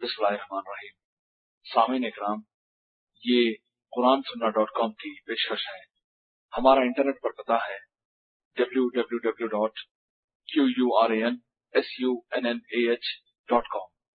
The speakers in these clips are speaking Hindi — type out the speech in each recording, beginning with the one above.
बिस्मिल्लाहिर्रहमानिर्रहीम सामीन इकराम ये कुरान सुन्ना डॉट कॉम की पेशकश है हमारा इंटरनेट पर पता है W W W dot Q U R N S U N N A H dot com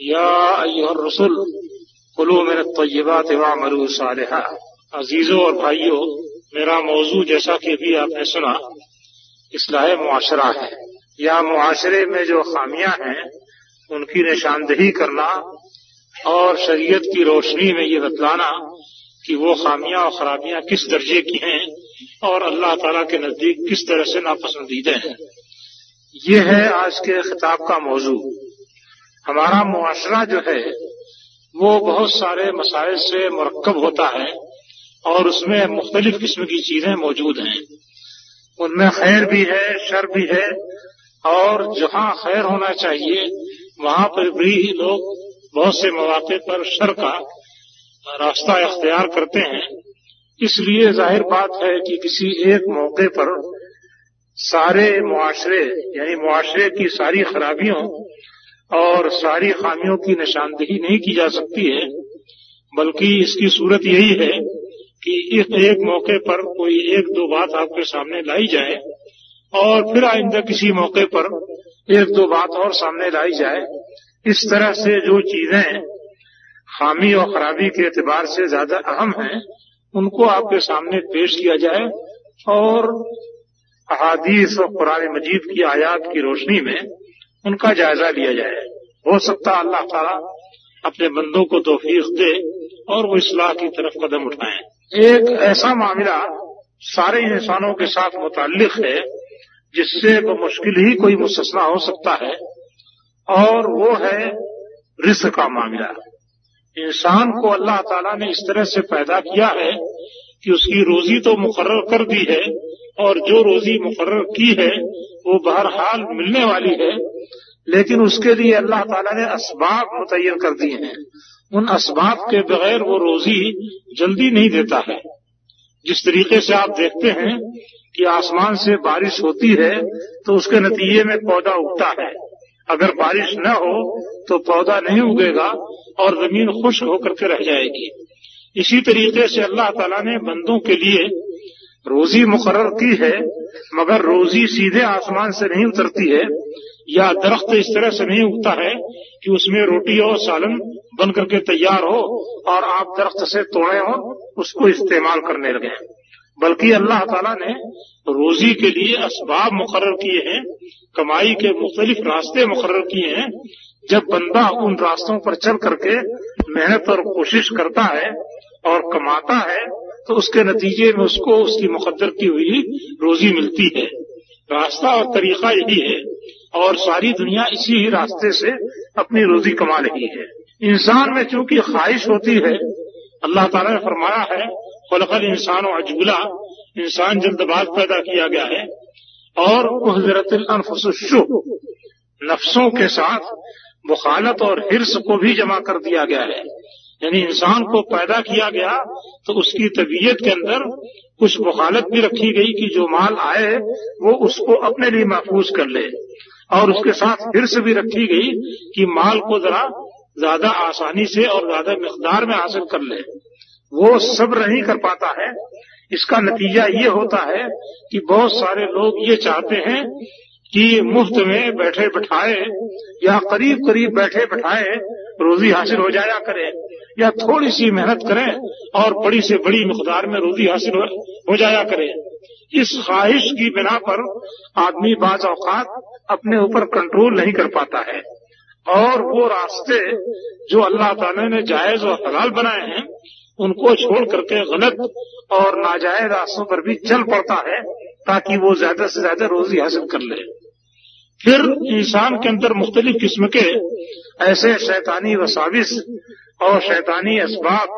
या रसुल, कुलू मेरे तय्यबात वामरू सालहा। अजीज़ों और भाइयों, मेरा मौजू जैसा कि भी आपने सुना, इसलाह मुआशरा है। या मुआशरे में जो खामियाँ हैं, उनकी निशानदेही करना और शरीयत की रोशनी में ये बतलाना कि वो खामियाँ और खराबियाँ किस दर्जे की हैं और अल्लाह ताला के नज़दीक किस तरह से नापसंदीदा हैं। ये है आज के खिताब का मौजूद हमारा मुआशरा जो है, वो बहुत सारे मसाइल से मरकब होता है और उसमें मुख्तलिफ़ किस्म की चीज़ें मौजूद हैं। उनमें खैर भी है, शर भी है और जहाँ खैर होना चाहिए, वहाँ पर भी लोग बहुत से मौके पर शर का रास्ता अख्तियार करते हैं। इसलिए ज़ाहिर बात है कि किसी एक मौके पर सारे मुआशरे यानी मुआशरे की सारी खराबियों और सारी खामियों की निशानदेही नहीं की जा सकती है, बल्कि इसकी सूरत यही है कि एक एक मौके पर कोई एक दो बात आपके सामने लाई जाए और फिर आइंदा किसी मौके पर एक दो बात और सामने लाई जाए। इस तरह से जो चीज़ें खामी और खराबी के एतबार से ज़्यादा अहम हैं, उनको आपके सामने पेश किया जाए और अहादीस और कुरान मजीद की आयात की रोशनी में उनका जायजा लिया जाए। हो सकता अल्लाह ताला अपने बंदों को तोफीक दे और वो इसलाह की तरफ़ कदम उठाएँ। एक ऐसा मामला सारे इंसानों के साथ मुतालिक है, जिससे मुश्किल ही कोई मुस्तना हो सकता है, और वो है रिस्क का मामला। इंसान को अल्लाह ताला ने इस तरह से पैदा किया है कि उसकी रोजी तो मुकर्र कर दी है और जो रोजी मुकर्र की है, वो बहरहाल मिलने वाली है। लेकिन उसके लिए अल्लाह ताला ने असबाब मुतयन कर दिए हैं। उन असबाब के बगैर वो रोजी जल्दी नहीं देता है। जिस तरीके से आप देखते हैं कि आसमान से बारिश होती है तो उसके नतीजे में पौधा उगता है। अगर बारिश न हो तो पौधा नहीं उगेगा और ज़मीन खुश्क होकर के रह जाएगी। इसी तरीके से अल्लाह ताला ने बंदों के लिए रोजी मुकर्र की है, मगर रोजी सीधे आसमान से नहीं उतरती है, या दरख्त इस तरह से नहीं उगता है कि उसमें रोटी और सालन बन करके तैयार हो और आप दरख्त से तोड़े हो, उसको इस्तेमाल करने लगे बल्कि अल्लाह ताला ने रोजी के लिए असबाब मुकर्र किए हैं, कमाई के मुख्तलिफ़ रास्ते मुकर्र किए हैं, जब बंदा उन रास्तों पर चल करके मेहनत और कोशिश करता है और कमाता है तो उसके नतीजे में उसको उसकी मुकद्दर की हुई रोजी मिलती है। रास्ता और तरीका यही है। और सारी दुनिया इसी ही रास्ते से अपनी रोजी कमा रही है। इंसान में चूँकि ख्वाहिश होती है, अल्लाह ताला ने फरमाया है, खलकल इंसान अजूला, इंसान जल्दबाज पैदा किया गया है। और हजरतुशु नफ्सों के साथ मुखालत और हिरस को भी जमा कर दिया गया है। यानी इंसान को पैदा किया गया तो उसकी तबीयत के अंदर कुछ मुखालत भी रखी गई कि जो माल आए, वो उसको अपने लिए महफूज कर ले। और उसके साथ हिरस भी रखी गई कि माल को जरा ज़्यादा आसानी से और ज़्यादा मकदार में हासिल कर ले। वो सब्र नहीं कर पाता है। इसका नतीजा ये होता है कि बहुत सारे लोग ये चाहते हैं कि मुफ़्त में बैठे बैठाए या करीब करीब बैठे बैठाए रोजी हासिल हो जाया करे, या थोड़ी सी मेहनत करें और बड़ी से बड़ी मकदार में रोजी हासिल हो जाया करे। इस ख्वाहिश की बिना पर आदमी बाज औकात अपने ऊपर कंट्रोल नहीं कर पाता है। और वो रास्ते जो अल्लाह ताला ने जायज़ और हलाल बनाए हैं, उनको छोड़ करके गलत और नाजायज रास्तों पर भी चल पड़ता है, ताकि वो ज़्यादा से ज़्यादा रोजी हासिल कर ले। फिर इंसान के अंदर मुख्तलिफ़ किस्म के ऐसे शैतानी वसाविस और शैतानी इसबाब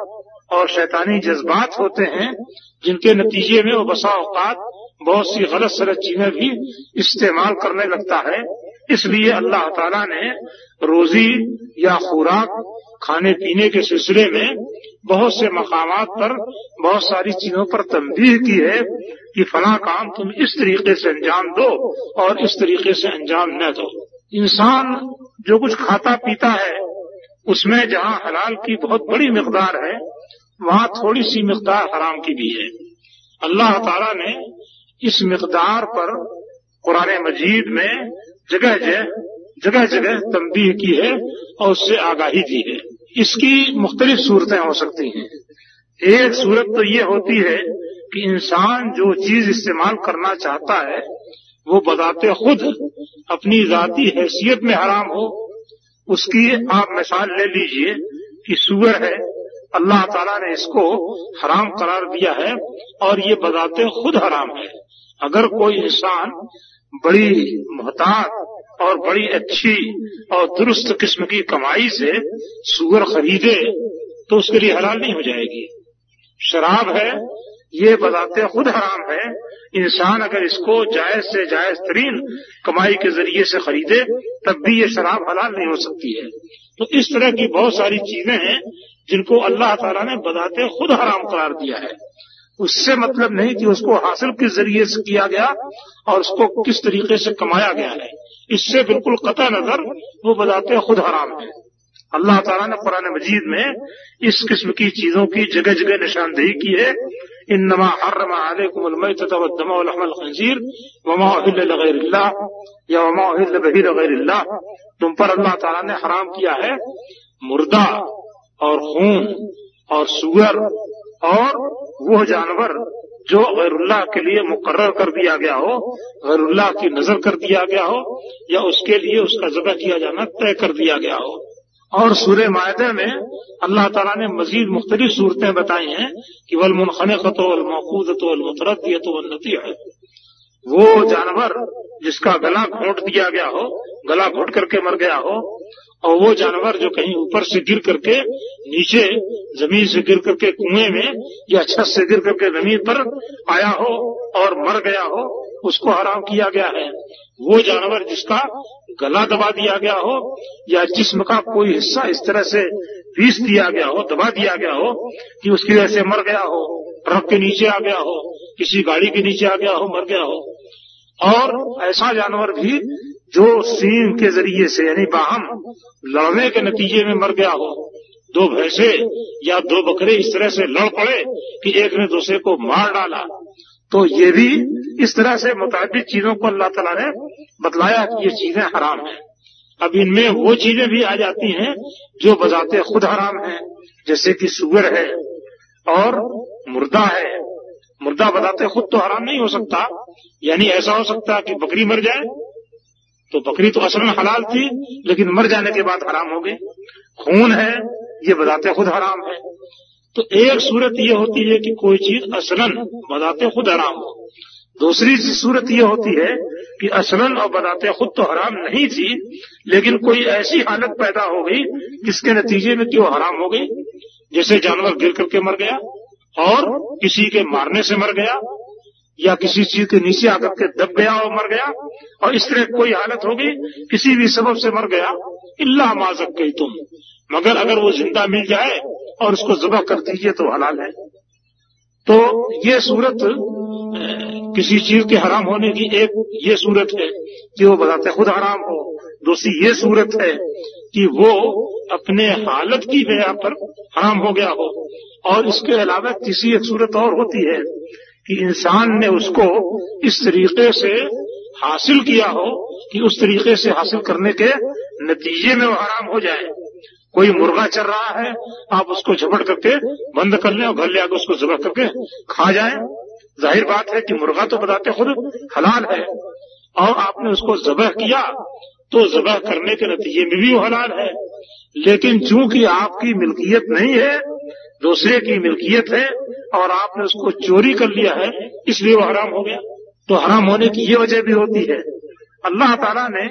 और शैतानी जज्बात होते हैं, जिनके नतीजे में वो बसा औकात बहुत सी गलत सलत चीज़ें भी इस्तेमाल करने लगता है। इसलिए अल्लाह ताला ने रोजी या खुराक, खाने पीने के सिलसिले में बहुत से मकाम पर बहुत सारी चीज़ों पर तंबीह की है कि फला काम तुम इस तरीके से अंजाम दो और इस तरीके से अंजाम न दो। इंसान जो कुछ खाता पीता है, उसमें जहाँ हलाल की बहुत बड़ी मकदार है, वहाँ थोड़ी सी मकदार हराम की भी है। अल्लाह ताला ने इस मकदार पर कुरान मजीद में जगह जगह जगह जगह तंबीह की है और उससे आगाही दी है। इसकी मुख्तलिफ़ सूरतें हो सकती हैं। एक सूरत तो ये होती है कि इंसान जो चीज़ इस्तेमाल करना चाहता है, वो बताते खुद अपनी जाती हैसियत में हराम हो। उसकी आप मिसाल ले लीजिए कि सुअर है, अल्लाह ताला ने इसको हराम करार दिया है और ये बताते खुद हराम है। अगर कोई इंसान बड़ी मोहतात और बड़ी अच्छी और दुरुस्त किस्म की कमाई से सुअर खरीदे तो उसके लिए हलाल नहीं हो जाएगी। शराब है, ये बताते खुद हराम है। इंसान अगर इसको जायज़ से जायज़ तरीन कमाई के ज़रिए से खरीदे, तब भी ये शराब हलाल नहीं हो सकती है। तो इस तरह की बहुत सारी चीज़ें हैं जिनको अल्लाह ताला ने बताते खुद हराम करार दिया है। उससे मतलब नहीं कि उसको हासिल किस ज़रिए से किया गया और उसको किस तरीके से कमाया गया है। इससे बिल्कुल कता नज़र वो बताते खुद हराम है। अल्लाह ताला ने कुरान मजीद में इस किस्म की चीज़ों की जगह जगह निशानदेही की है। इन नमा हर्रमा खंजीर वमा या वमा तुम पर अल्लाह ताला ने हराम किया है। मुर्दा और खून और सुअर और वो जानवर जो गैरुल्लाह के लिए मुकर्र कर दिया गया हो, गैरुल्लाह की नज़र कर दिया गया हो, या उसके लिए उसका जबह किया जाना तय कर दिया गया हो। और सूर्य मायदे में अल्लाह ताला ने मजीद मुख्तलिफ़ सूरतें बताई हैं कि वल मुनखनत वल मकूदत वल मुतरदियत वल नती है वो जानवर जिसका गला घोट दिया गया हो, गला घोट करके मर गया हो और वो जानवर जो कहीं ऊपर से गिर करके, नीचे ज़मीन से गिर करके कुएँ में या छत से गिर करके ज़मीन पर आया हो और मर गया हो, उसको हराम किया गया है। वो जानवर जिसका गला दबा दिया गया हो या जिस्म का कोई हिस्सा इस तरह से पीस दिया गया हो, दबा दिया गया हो कि उसकी वजह से मर गया हो, ट्रक के नीचे आ गया हो, किसी गाड़ी के नीचे आ गया हो, मर गया हो और ऐसा जानवर भी जो सीन के ज़रिए से, यानी बाहम लड़ने के नतीजे में मर गया हो। दो भैंसे या दो बकरे इस तरह से लड़ पड़े कि एक ने दूसरे को मार डाला। तो ये भी इस तरह से मुताबिक चीज़ों को अल्लाह तला ने बतलाया कि ये चीज़ें हराम हैं। अब इनमें वो चीज़ें भी आ जाती हैं जो बजाते खुद हराम हैं, जैसे कि सुगर है और मुर्दा है। मुर्दा बताते खुद तो हराम नहीं हो सकता। यानी ऐसा हो सकता कि बकरी मर जाए तो बकरी तो असल में हलाल थी, लेकिन मर जाने के बाद हराम हो गई। खून है, ये बताते खुद हराम है। तो एक सूरत ये होती है कि कोई चीज़ असलन बताते खुद हराम हो। दूसरी सूरत ये होती है कि असलन और बताते खुद तो हराम नहीं थी, लेकिन कोई ऐसी हालत पैदा हो गई, जिसके नतीजे में कि वो हराम हो गई, जैसे जानवर गिर करके मर गया। और किसी के मारने से मर गया, या किसी चीज़ के नीचे आकर के दब गया और मर गया, और इस तरह कोई हालत होगी, किसी भी सबब से मर गया इल्ला माजक गई तुम। मगर अगर वो ज़िंदा मिल जाए और उसको जबह कर दीजिए तो हलाल है। तो ये सूरत किसी चीज़ के हराम होने की एक ये सूरत है, कि वो बताते खुद हराम हो। दूसरी ये सूरत है कि वो अपने हालत की वजह पर हराम हो गया हो। और इसके अलावा किसी एक सूरत और होती है कि इंसान ने उसको इस तरीके से हासिल किया हो कि उस तरीके से हासिल करने के नतीजे में वो हराम हो जाए। कोई मुर्गा चल रहा है, आप उसको झपट करके बंद कर लें और घर ले आकर उसको जबर करके खा जाए। ज़ाहिर बात है कि मुर्गा तो बताते खुद हलाल है। और आपने उसको जबह किया तो जबह करने के नतीजे में भी वो हलाल है। लेकिन चूँकि आपकी मिल्कियत नहीं है दूसरे की मिल्कियत है और आपने उसको चोरी कर लिया है, इसलिए वो हराम हो गया। तो हराम होने की ये वजह भी होती है। अल्लाह ताला ने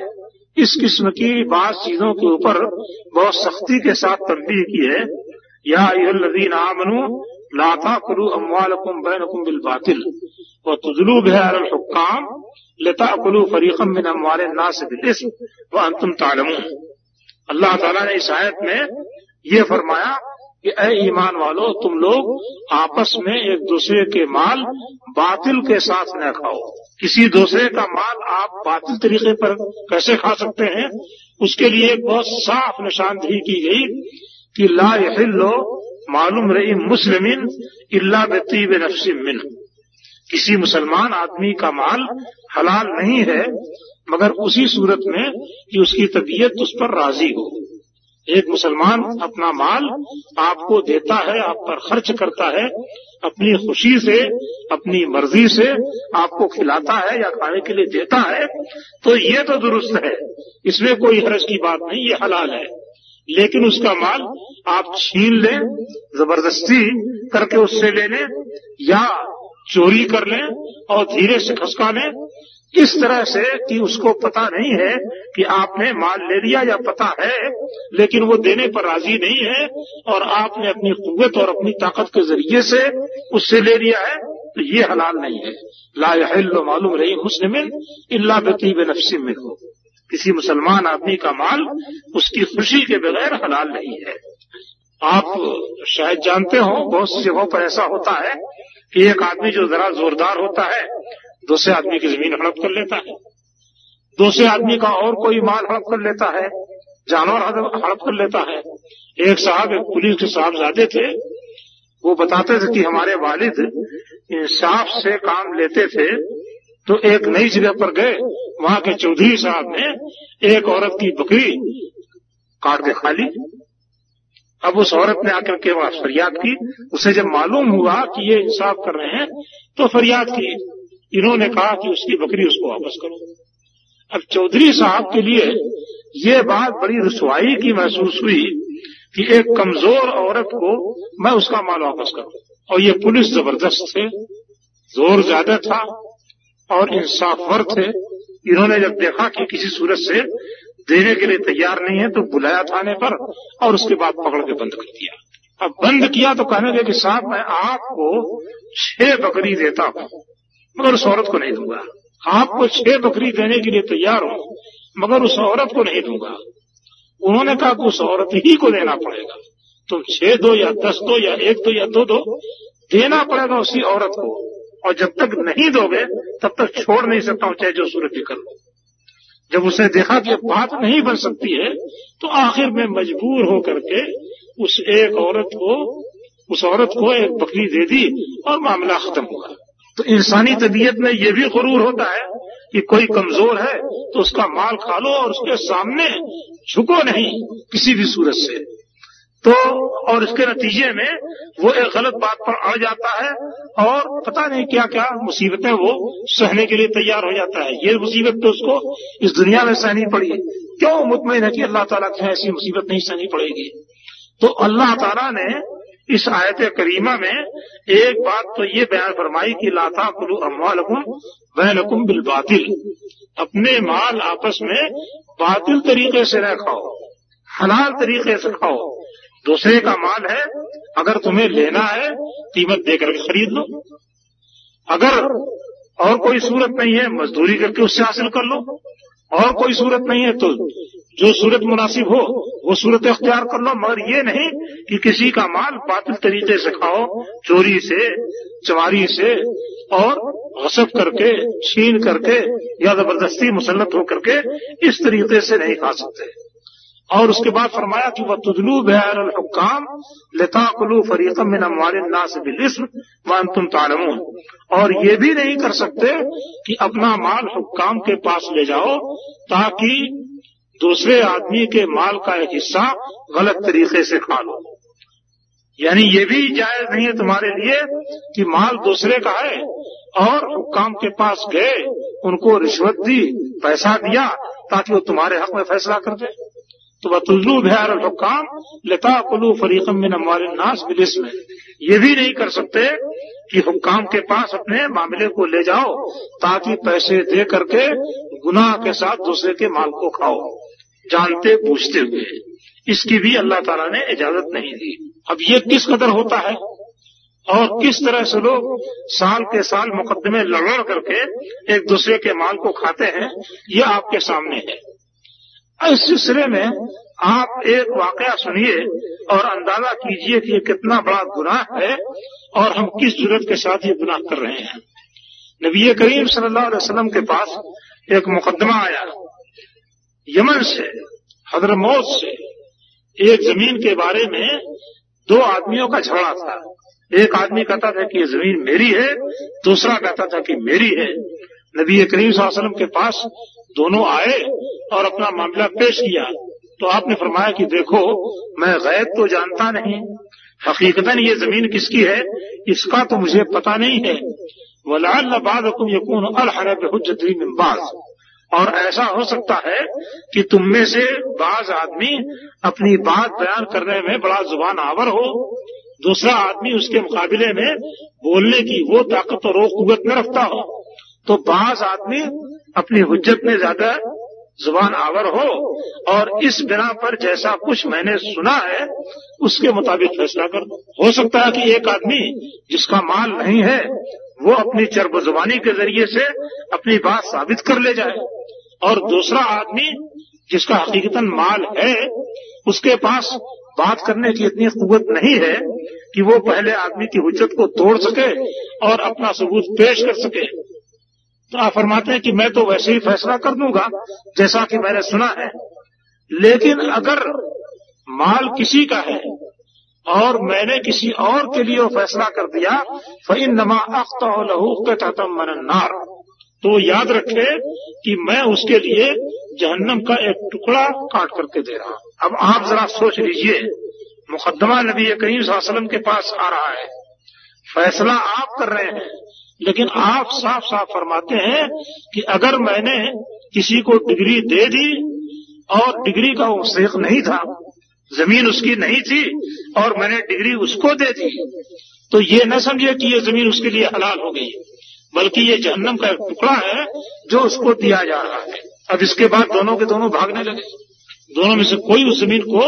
इस किस्म की बात चीज़ों के ऊपर बहुत सख्ती के साथ तब्दील की है। या लदीन आमनु लाता कुलू अमवालकुम बैनकुम बिल बातिल। व तुजलू हुक्काम लता कुलू फरीकम बिन अमवाल नास बिलिस्म व अंतुम तालमून। अल्लाह ताला ने इस आयत में ये फरमाया कि अ ईमान वालो, तुम लोग आपस में एक दूसरे के माल बातिल के साथ न खाओ। किसी दूसरे का माल आप बातिल तरीके पर कैसे खा सकते हैं? उसके लिए एक बहुत साफ़ निशानदेही की गई कि ला यहिल्लो मालूम रही मुस्लिमिन इल्ला बेतीब नफसिमिन किसी मुसलमान आदमी का माल हलाल नहीं है, मगर उसी सूरत में कि उसकी तबीयत उस पर राज़ी हो। एक मुसलमान अपना माल आपको देता है, आप पर खर्च करता है, अपनी खुशी से, अपनी मर्ज़ी से आपको खिलाता है या खाने के लिए देता है तो ये तो दुरुस्त है। इसमें कोई हर्ज की बात नहीं, ये हलाल है। लेकिन उसका माल आप छीन लें, ज़बरदस्ती करके उससे ले लें या चोरी कर लें और धीरे से खसका लें इस तरह से कि उसको पता नहीं है कि आपने माल ले लिया या पता है, लेकिन वो देने पर राज़ी नहीं है और आपने अपनी कुत और अपनी ताकत के ज़रिए से उससे ले लिया है तो ये हलाल नहीं है। ला मालूम रही मुस्लिम इल्ला बतीब नफसी में हो किसी मुसलमान आदमी का माल उसकी खुशी के बगैर हलाल नहीं है। आप शायद जानते हो, बहुत सी जगहों पर ऐसा होता है कि एक आदमी जो जरा जोरदार होता है दूसरे आदमी की ज़मीन हड़प कर लेता है। दूसरे आदमी का और कोई माल हड़प कर लेता है, जानवर हड़प कर लेता है। एक साहब, एक पुलिस के साहब साहबजादे थे। वो बताते थे कि हमारे वालिद इंसाफ से काम लेते थे तो एक नई जगह पर गए। वहाँ के चौधरी साहब ने एक औरत की बकरी काट के खा ली। अब उस औरत ने आकर के वहाँ फरियाद की। उसे जब मालूम हुआ कि ये इंसाफ कर रहे हैं तो फरियाद की। इन्होंने कहा कि उसकी बकरी उसको वापस करो। अब चौधरी साहब के लिए ये बात बड़ी रसवाई की महसूस हुई कि एक कमज़ोर औरत को मैं उसका माल वापस करूँ। और ये पुलिस ज़बरदस्त थे, ज़ोर ज़्यादा था और इंसाफवर थे। इन्होंने जब देखा कि किसी सूरत से देने के लिए तैयार नहीं है तो बुलाया थाने पर और उसके बाद पकड़ के बंद कर दिया। अब बंद किया तो कहने लगे कि साहब, मैं आपको छह बकरी देता हूँ। मगर उस औरत को नहीं दूँगा। आपको छह बकरी देने के लिए तैयार हूँ, मगर उस औरत को नहीं दूँगा। उन्होंने कहा कि उस औरत ही को देना पड़ेगा। तुम छह दो या दस दो या एक दो या दो दो देना पड़ेगा उसी औरत को, और जब तक नहीं दोगे, तब तक छोड़ नहीं सकता हूँ, चाहे जो सूरत भी कर लो। जब उसने देखा कि बात नहीं बन सकती है तो आखिर में मजबूर होकर के उस एक औरत को, उस औरत को एक बकरी दे दी और मामला खत्म हुआ। तो इंसानी तबीयत में यह भी गरूर होता है कि कोई कमज़ोर है तो उसका माल खा लो और उसके सामने झुको नहीं किसी भी सूरत से। तो और इसके नतीजे में वो एक गलत बात पर अड़ जाता है और पता नहीं क्या क्या मुसीबतें वो सहने के लिए तैयार हो जाता है। ये मुसीबत तो उसको इस दुनिया में सहनी पड़ी। क्यों मुतमिन है कि अल्लाह ताला की ऐसी मुसीबत नहीं सहनी पड़ेगी? तो अल्लाह ताला ने इस आयत करीमा में एक बात तो ये बयान फरमाई कि लाता कुलू अमवालकुम बैनकुम बिल बातिल अपने माल आपस में बातिल तरीके से न खाओ, हलाल तरीके से खाओ। दूसरे का माल है, अगर तुम्हें लेना है, कीमत देकर खरीद लो। अगर और कोई सूरत नहीं है, मजदूरी करके उससे हासिल कर लो। और कोई सूरत नहीं है तो जो सूरत मुनासिब हो, वो सूरत अख्तियार कर लो। मगर ये नहीं कि किसी का माल बातिल तरीके से खाओ, चोरी से चमारी से, और गसब करके, छीन करके, या ज़बरदस्ती मुसलत होकर के इस तरीके से नहीं खा सकते। और उसके बाद फरमाया कि वह तुदलू बयान लताकुलू फरीकम मिन अमवालना से बिलिस्म वन तुम तालमून। और ये भी नहीं कर सकते कि अपना माल हुक्काम के पास ले जाओ, ताकि दूसरे आदमी के माल का एक हिस्सा गलत तरीके से खा लो। यानी ये भी जायज़ नहीं है तुम्हारे लिए कि माल दूसरे का है और हुक्काम के पास गए, उनको रिश्वत दी, पैसा दिया, ताकि वो तुम्हारे हक में फैसला कर दे। तो बतुल्लू बिहार हुकाम लता कुलू फरीकम मिन नास बिलिस में ये भी नहीं कर सकते कि हुक्काम के पास अपने मामले को ले जाओ, ताकि पैसे दे करके गुनाह के साथ दूसरे के माल को खाओ। जानते पूछते हुए। इसकी भी अल्लाह ताला ने इजाज़त नहीं दी। अब ये किस कदर होता है? और किस तरह से लोग साल के साल मुकदमे लड़ करके एक दूसरे के माल को खाते हैं, ये आपके सामने है। इस सिलसिले में आप एक वाकया सुनिए और अंदाज़ा कीजिए कि ये कितना बड़ा गुनाह है और हम किस ज़रूरत के साथ ये गुनाह कर रहे हैं। नबी करीम सल्लल्लाहु अलैहि वसल्लम के पास एक मुकदमा आया। यमन से हजरमौत से, एक ज़मीन के बारे में दो आदमियों का झगड़ा था। एक आदमी कहता था कि ये ज़मीन मेरी है, दूसरा कहता था कि मेरी है। नबी करीम वसल्लम के पास दोनों आए और अपना मामला पेश किया। तो आपने फरमाया कि देखो, मैं गैब तो जानता नहीं। हकीकतन ये ज़मीन किसकी है? इसका तो मुझे पता नहीं है। वलाल बाद यकून अलहरब बाज। और ऐसा हो सकता है कि तुम में से बाज आदमी अपनी बात बयान करने में बड़ा ज़ुबान आवर हो। दूसरा आदमी उसके मुकाबले में बोलने की वो ताकत और कुत न रखता हो। तो बाज आदमी अपनी हुज्जत में ज़्यादा ज़ुबान आवर हो और इस बिना पर जैसा कुछ मैंने सुना है, उसके मुताबिक फैसला कर हो सकता है कि एक आदमी जिसका माल नहीं है, वो अपनी चरब जुबानी के ज़रिए से अपनी बात साबित कर ले जाए। और दूसरा आदमी जिसका हकीकतन माल है, उसके पास बात करने की इतनी कुत नहीं है कि वो पहले आदमी की हुज्जत को तोड़ सके और अपना सबूत पेश कर सके। तो आप फरमाते हैं कि मैं तो वैसे ही फैसला कर दूँगा, जैसा कि मैंने सुना है। लेकिन अगर माल किसी का है और मैंने किसी और के लिए फैसला कर दिया फइन नमा अख्ता लहू के मन नार। तो याद रखे कि मैं उसके लिए जहन्नम का एक टुकड़ा काट करके दे रहा अब आप जरा सोच लीजिए मुकदमा नबी करीम वसल्लम के पास आ रहा है। फैसला आप कर रहे हैं लेकिन आप साफ़ साफ़ फरमाते हैं कि अगर मैंने किसी को डिग्री दे दी और डिग्री का शेख नहीं था, ज़मीन उसकी नहीं थी और मैंने डिग्री उसको दे दी तो ये न समझे कि ये ज़मीन उसके लिए हलाल हो गई, बल्कि ये जहन्नम का एक टुकड़ा है जो उसको दिया जा रहा है। अब इसके बाद दोनों के दोनों भागने लगे। दोनों में से कोई उस ज़मीन को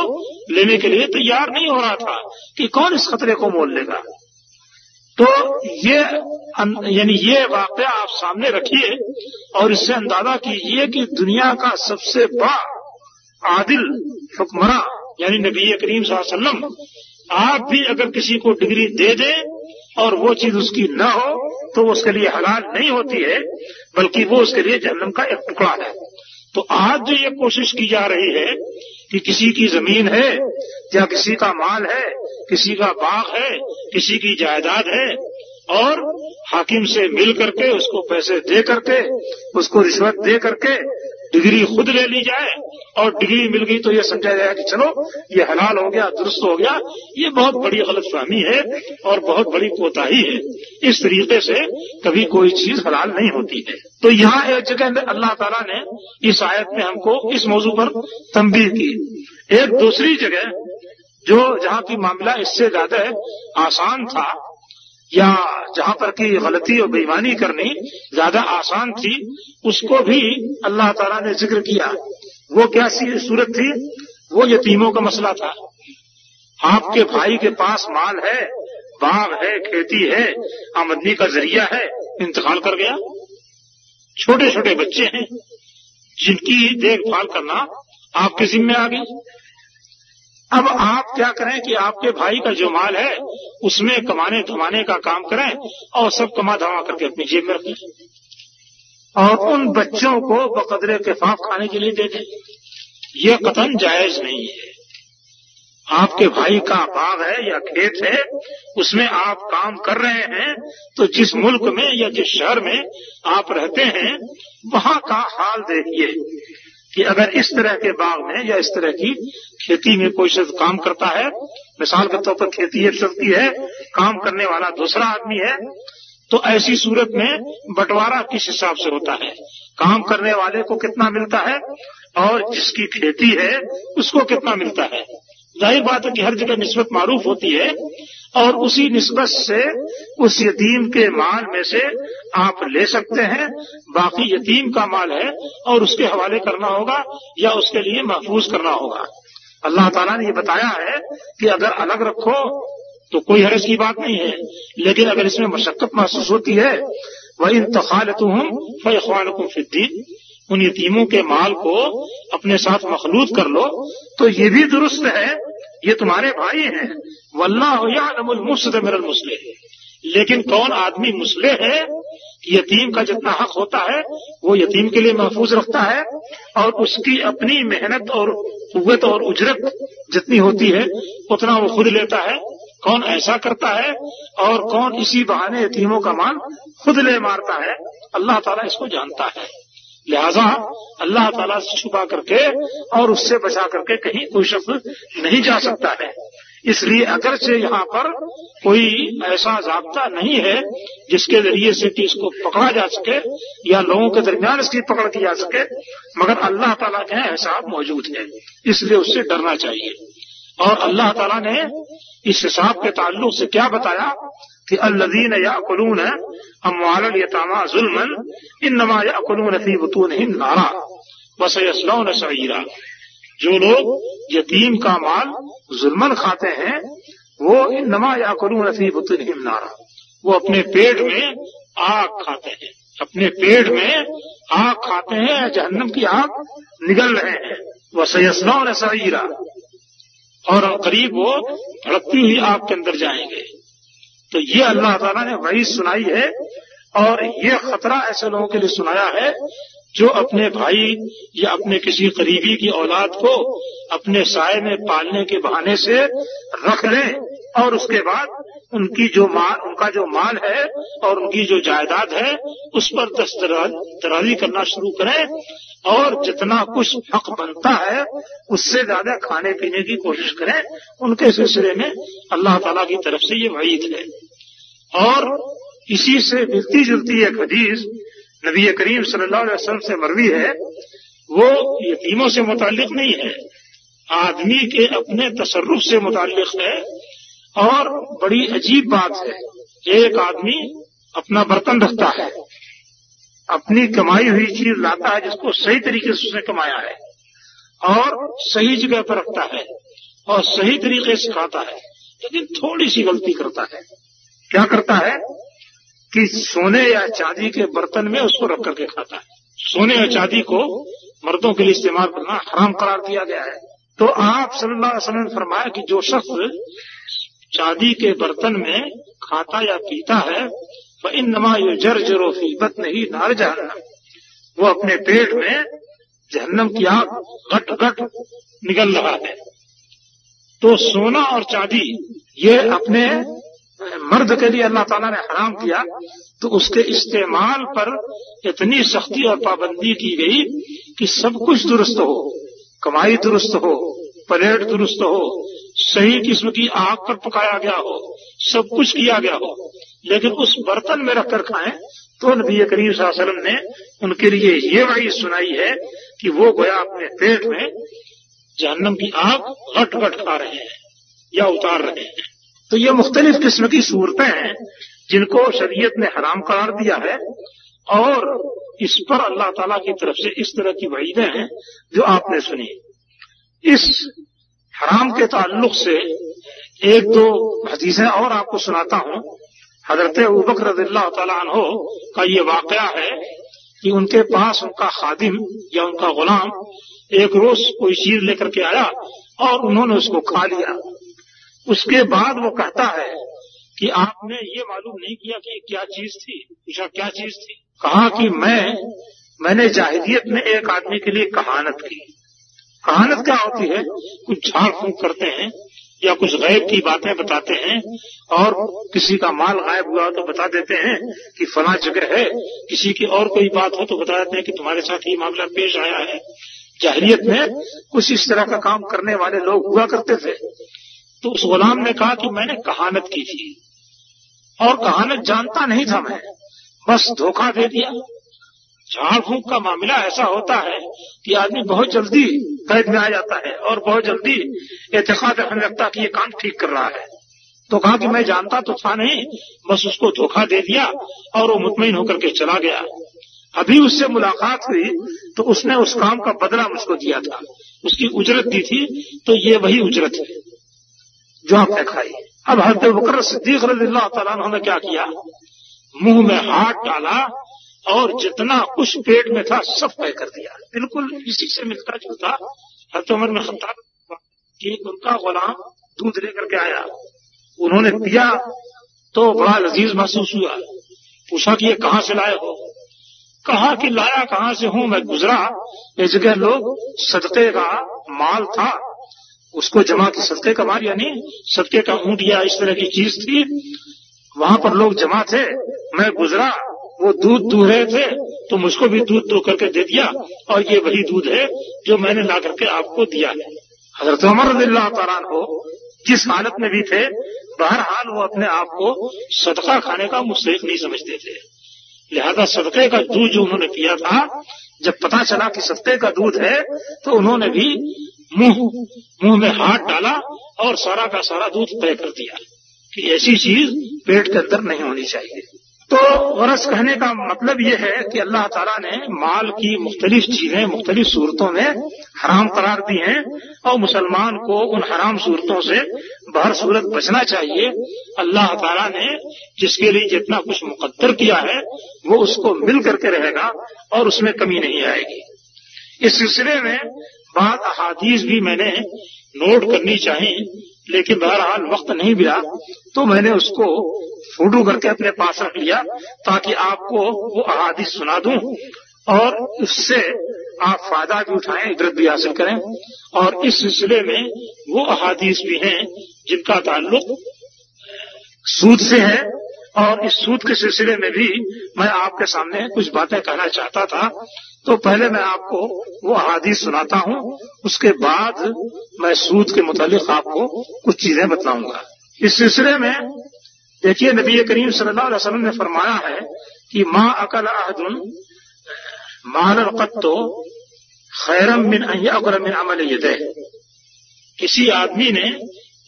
लेने के लिए तैयार नहीं हो रहा था कि कौन इस खतरे को मोल लेगा। ये यानी ये वाक़ आप सामने रखिए और इससे अंदाज़ा कीजिए कि दुनिया का सबसे बड़ा आदिल हुक्मरा यानी नबी करीम वसल्लम, आप भी अगर किसी को डिग्री दे दें और वो चीज़ उसकी न हो तो वो उसके लिए हलाल नहीं होती है, बल्कि वो उसके लिए जन्म का एक टुकड़ा है। तो आज जो ये कोशिश की जा रही है कि किसी की ज़मीन है, या किसी का माल है, किसी का बाग है, किसी की जायदाद है और हाकिम से मिल करके, उसको पैसे दे करके, उसको रिश्वत दे करके डिग्री खुद ले ली जाए और डिग्री मिल गई तो ये समझा जाए कि चलो, ये हलाल हो गया, दुरुस्त हो गया, ये बहुत बड़ी गलत फहमी है और बहुत बड़ी कोताही है। इस तरीके से कभी कोई चीज़ हलाल नहीं होती है। तो यहाँ एक जगह अल्लाह ताला ने इस आयत में हमको इस मौजू पर तंबी की। एक दूसरी जगह जो जहाँ की मामला इससे ज़्यादा आसान था या जहाँ पर की गलती और बेईमानी करनी ज़्यादा आसान थी, उसको भी अल्लाह ताला ने ज़िक्र किया। वो क्या सूरत थी? वो यतीमों का मसला था। आपके भाई के पास माल है, बाग है, खेती है, आमदनी का ज़रिया है इंतकाल कर गया। छोटे छोटे बच्चे हैं, जिनकी देखभाल करना आपके जिम्मे आ गई। अब आप क्या करें कि आपके भाई का जो माल है, उसमें कमाने धमाने का काम करें और सब कमा धमा करके अपनी जेब में रखें और उन बच्चों को बकदरे के फाफ खाने के लिए दे दें। यह कथन जायज़ नहीं है। आपके भाई का बाग है या खेत है, उसमें आप काम कर रहे हैं तो जिस मुल्क में या जिस शहर में आप रहते हैं, वहाँ का हाल देखिए। कि अगर इस तरह के बाग में या इस तरह की खेती में कोई शख्स काम करता है, मिसाल के तौर पर खेती एक शख्स की है, काम करने वाला दूसरा आदमी है तो ऐसी सूरत में बंटवारा किस हिसाब से होता है? काम करने वाले को कितना मिलता है? और जिसकी खेती है, उसको कितना मिलता है? ज़ाहिर बात है कि हर जगह नस्बत मारूफ होती है और उसी नस्बत से, उस यतीम के माल में से आप ले सकते हैं। बाकी यतीम का माल है और उसके हवाले करना होगा या उसके लिए महफूज करना होगा। अल्लाह ताला ने ये बताया है कि अगर अलग रखो तो कोई हरज की बात नहीं है, लेकिन अगर इसमें मशक्कत महसूस होती है वह इन तखालत हम फ़ान फिद्दीन उन यतीमों के माल को अपने साथ मखलूत कर लो तो ये भी दुरुस्त है ये तुम्हारे भाई हैं। वल्लाह मुस्द मिरल मुसले लेकिन कौन आदमी मुसले है यतीम का जितना हक होता है, वो यतीम के लिए महफूज रखता है और उसकी अपनी मेहनत और कुत और उजरत जितनी होती है, उतना वो खुद लेता है। कौन ऐसा करता है और कौन इसी बहाने यतीमों का माल खुद ले मारता है, अल्लाह ताला इसको जानता है। लिहाजा अल्लाह ताला से छुपा करके और उससे बचा करके कहीं कोई शख्स नहीं जा सकता है। इसलिए अगर से यहाँ पर कोई ऐसा जबता नहीं है जिसके ज़रिए से कि इसको पकड़ा जा सके या लोगों के दरमियान इसकी पकड़ की जा सके, मगर अल्लाह ताला के हिसाब मौजूद है। इसलिए उससे डरना चाहिए। और अल्लाह ताला ने इस हिसाब के ताल्लुक से क्या बताया? कि अल्लदीन या अकुलून अमवाल यतामा जुल्मन इन नमा या अकुलून फ़ी बतून नारा वसयसलौन सईरा जो लोग यतीम का माल जुल्मन खाते हैं वो इन नमा या करूँ नसी बुतुन नारा वो अपने पेट में आग खाते हैं अपने पेट में आग खाते हैं जहन्नम की आग निगल रहे हैं वह सयसना न सईरा और करीब वो भड़कती हुई आग के अंदर जाएँगे तो ये अल्लाह ताला ने वही सुनाई है और ये खतरा ऐसे लोगों के लिए सुनाया है जो अपने भाई या अपने किसी करीबी की औलाद को अपने साय में पालने के बहाने से रख लें और उसके बाद उनकी जो माल, उनका जो माल है और उनकी जो जायदाद है, उस पर दस्तराजी करना शुरू करें और जितना कुछ हक बनता है, उससे ज़्यादा खाने पीने की कोशिश करें। उनके सिलसिले में अल्लाह ताला की तरफ़ से ये वईद है। और इसी से मिलती जुलती एक हदीस नबी करीम सल्लल्लाहु अलैहि वसल्लम से मरवी है। वो यतीमों से मुतालिक नहीं है, आदमी के अपने तसरुफ से मुतालिक है। और बड़ी अजीब बात है। एक आदमी अपना बर्तन रखता है। अपनी कमाई हुई चीज़ लाता है, जिसको सही तरीके से उसने कमाया है। और सही जगह पर रखता है और सही तरीके से खाता है। लेकिन थोड़ी सी गलती करता है। क्या करता है कि सोने या चांदी के बर्तन में उसको रख करके खाता है। सोने या चांदी को मर्दों के लिए इस्तेमाल करना हराम करार दिया गया है। तो आप सल्लल्लाहु अलैहि वसल्लम ने फरमाया कि जो शख्स चांदी के बर्तन में खाता या पीता है वह इन नमा यो जर जरो नहीं, नार जहन्नम। वो अपने पेट में जहन्नम की आग घट घट निकल रहा है। तो सोना और चांदी, ये अपने मर्द के लिए अल्लाह ताला ने हराम किया तो उसके इस्तेमाल पर इतनी सख्ती और पाबंदी की गई कि सब कुछ दुरुस्त हो। कमाई दुरुस्त हो, परेड दुरुस्त हो सही किस्म की आग पर पकाया गया हो, सब कुछ किया गया हो, लेकिन उस बर्तन में रखकर खाएँ तो नबी करीम वसल्लम ने उनके लिए ये वही सुनाई है कि वो गोया अपने पेट में जहन्नम की आग घट घट खा रहे हैं या उतार रहे हैं। तो ये मुख्तलिफ़ किस्म की सूरतें हैं जिनको शरीयत ने हराम करार दिया है और इस पर अल्लाह ताला की तरफ़ से इस तरह की वईदें हैं जो आपने सुनी। इस हराम के ताल्लुक से एक दो हदीसें और आपको सुनाता हूँ। हज़रत उबक रजील्ला तहो का ये वाकया है कि उनके पास उनका खादिम या उनका गुलाम एक रोज कोई चीज़ लेकर के आया और उन्होंने उसको खा लिया। उसके बाद वो कहता है कि आपने ये मालूम नहीं किया कि क्या चीज़ थी, पूछा क्या चीज़ थी? कहा कि मैं, मैंने जाहिदियत में एक आदमी के लिए कहानत की। कहानत क्या होती है? कुछ झाड़ फूक करते हैं, या कुछ गैब की बातें बताते हैं, और किसी का माल गायब हुआ तो बता देते हैं कि फला जगह है। किसी की और कोई बात हो तो बता देते हैं कि तुम्हारे साथ ये मामला पेश आया है। जाहिलियत में कुछ इस तरह का काम करने वाले लोग हुआ करते थे। तो उस गुलाम ने कहा कि मैंने कहानत की थी, और कहानत जानता नहीं था मैं। बस धोखा दे दिया। झाड़ फूक का मामला ऐसा होता है कि आदमी बहुत जल्दी कैद में आ जाता है और बहुत जल्दी एहतिकाद रखने लगता कि ये काम ठीक कर रहा है। तो कहा कि मैं जानता तो था नहीं, बस उसको धोखा दे दिया और वो मुतमिन होकर के चला गया। अभी उससे मुलाकात हुई तो उसने उस काम का बदला मुझको दिया था। उसकी उजरत दी थी तो ये वही उजरत है जो आपने खाई। अब हज़रत बकर सिद्दीक रजील्ला तला ने क्या किया? मुँह में हाथ डाला और जितना कुछ पेट में था, सब तय कर दिया। बिल्कुल इसी से मिलता जुलता हज़रत उमर में खत्ता कि उनका गुलाम दूध लेकर के आया। उन्होंने पिया तो बड़ा लजीज महसूस हुआ। पूछा कि ये कहाँ से लाए हो? कहा कि लाया कहाँ से हूँ? मैं गुजरा। इस जगह लोग सदके का माल था। उसको जमा की सदके का माल, यानी सदके का ऊँट या इस तरह की चीज़ थी। वहाँ पर लोग जमा थे। मैं गुजरा। वो दूध दू रहे थे तो मुझको भी दूध दो करके दे दिया, और ये वही दूध है जो मैंने ला करके आपको दिया है। हज़रत उमर तला हो जिस हालत में भी थे, बहरहाल वो अपने आप को सदका खाने का मुस्तक नहीं समझते थे। लिहाजा सदके का दूध जो उन्होंने पिया था, जब पता चला कि सदके का दूध है तो उन्होंने भी मुँह मुँह में हाथ डाला और सारा का सारा दूध तय कर दिया कि ऐसी चीज़ पेट के अंदर नहीं होनी चाहिए। तो वरस कहने का मतलब यह है कि अल्लाह ताला ने माल की मुख्तलिफ़ चीज़ें, मुख्तलिफ़ सूरतों में हराम करार दी हैं और मुसलमान को उन हराम सूरतों से बहर सूरत बचना चाहिए। अल्लाह ताला ने जिसके लिए जितना कुछ मुकद्दर किया है, वो उसको मिल करके रहेगा और उसमें कमी नहीं आएगी। इस सिलसिले में बाद अहादीस भी मैंने नोट करनी चाहिए, लेकिन बहरहाल वक्त नहीं मिला तो मैंने उसको फ़ोटो करके अपने पास रख लिया ताकि आपको वो अहादीस सुना दूँ और उससे आप फ़ायदा भी उठाएँ, इबरत भी हासिल करें। और इस सिलसिले में वो अहादीस भी हैं जिनका ताल्लुक सूद से है। और इस सूद के सिलसिले में भी मैं आपके सामने कुछ बातें कहना चाहता था। तो पहले मैं आपको वो अहादीस सुनाता हूँ। उसके बाद मैं सूद के मुतालिक आपको कुछ चीज़ें बताऊँगा। इस सिलसिले में देखिए, नबी करीम सल्लल्लाहु अलैहि वसल्लम ने फरमाया है कि माँ अकल अहदुन माल कत्तो खैरम मिन अकर मिन अमल यदे किसी आदमी ने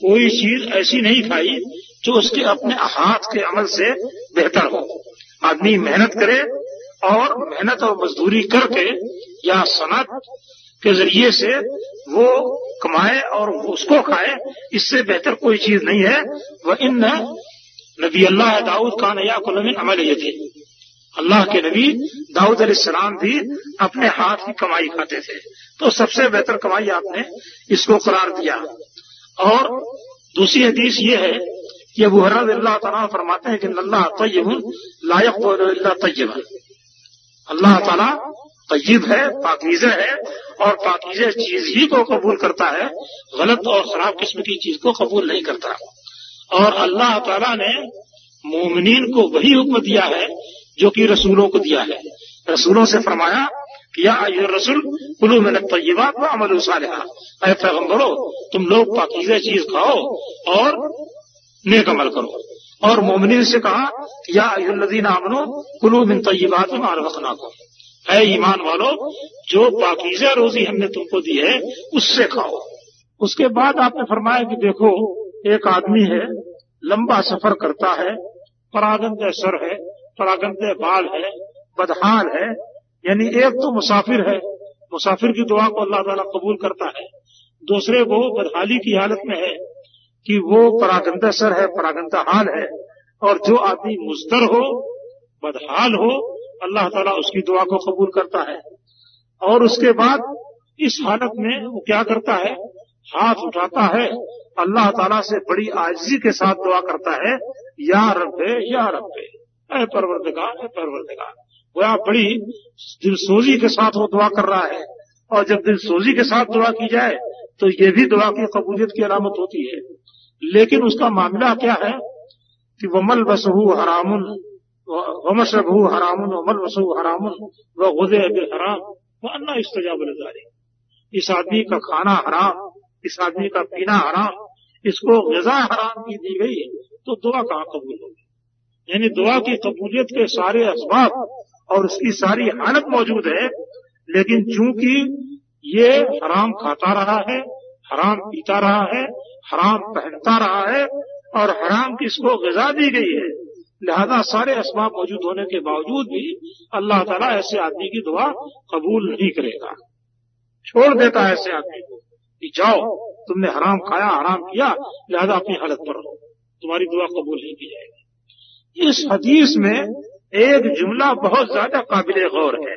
कोई चीज़ ऐसी नहीं खाई जो उसके अपने हाथ के अमल से बेहतर हो। आदमी मेहनत करे और मेहनत और मजदूरी करके या सनत के ज़रिए से वो कमाए और उसको खाए, इससे बेहतर कोई चीज़ नहीं है। वह इन नबी अल्लाह दाऊद का नया कुलमिन अमल ये थे अल्लाह के नबी दाऊद सलाम भी अपने हाथ की कमाई खाते थे। तो सबसे बेहतर कमाई आपने इसको करार दिया। और दूसरी हदीस ये है कि अबू हर्ला तना फरमाते हैं कि अल्लाह तय्यब लायक तय्यब। अल्लाह ताला तय्यब है, पाकिजा है और पाकिजा चीज़ ही को कबूल करता है, गलत और खराब किस्म की चीज़ को कबूल नहीं करता। और अल्लाह ताला ने मोमिन को वही हुक्म दिया है जो कि रसूलों को दिया है। रसूलों से फरमाया कि या रसूल, कुलू में तयबात व अमल अरे पैगम्बरो तुम लोग पाकिजा चीज़ खाओ और नेक अमल करो। और मोमिन से कहा या अयुल्लदीन आमनो, कुलू मिन तयबात में रखना को है ईमान वालो, जो पाकिजा रोजी हमने तुमको दी है, उससे खाओ। उसके बाद आपने फरमाया कि देखो एक आदमी है, लंबा सफ़र करता है, परागंद सर है, परागंद बाल है, बदहाल है, यानी एक तो मुसाफिर है, मुसाफिर की दुआ को अल्लाह ताला कबूल करता है। दूसरे वो बदहाली की हालत में है कि वो परागंद सर है, परागंद हाल है, और जो आदमी मुस्तर हो, बदहाल हो, अल्लाह ताला उसकी दुआ को कबूल करता है। और उसके बाद इस हालत में वो क्या करता है हाथ उठाता है, अल्लाह ताला से बड़ी आजी के साथ दुआ करता है, या रब्बे या रब्बे। अरे परवरदिगार परवरदिगार। वह बड़ी दिलसोजी के साथ वो दुआ कर रहा है। और जब दिलसोजी के साथ दुआ की जाए तो ये भी दुआ की कबूलियत की अलामत होती है। लेकिन उसका मामला क्या है कि वमल बसहू हरामुन वमशबू हरामुन, वमल बसहू हरामुन, व हराम वह अन्ना इस्तजाब इस आदमी का खाना हराम इस आदमी का पीना हराम, इसको गजा हराम की दी गई तो दुआ कहाँ कबूल होगी यानी दुआ की कबूलियत के सारे असबाब और उसकी सारी हालत मौजूद है, लेकिन चूँकि ये हराम खाता रहा है, हराम पीता रहा है, हराम पहनता रहा है, और हराम की इसको गजा दी गई है, लिहाजा सारे असबाब मौजूद होने के बावजूद भी अल्लाह ताला ऐसे आदमी की दुआ कबूल नहीं करेगा। छोड़ देता है ऐसे आदमी को। कि जाओ, तुमने हराम खाया, हराम किया, लिहाजा अपनी हालत पर रहो। तुम्हारी दुआ कबूल नहीं की जाएगी। इस हदीस में एक जुमला बहुत ज़्यादा काबिल गौर है।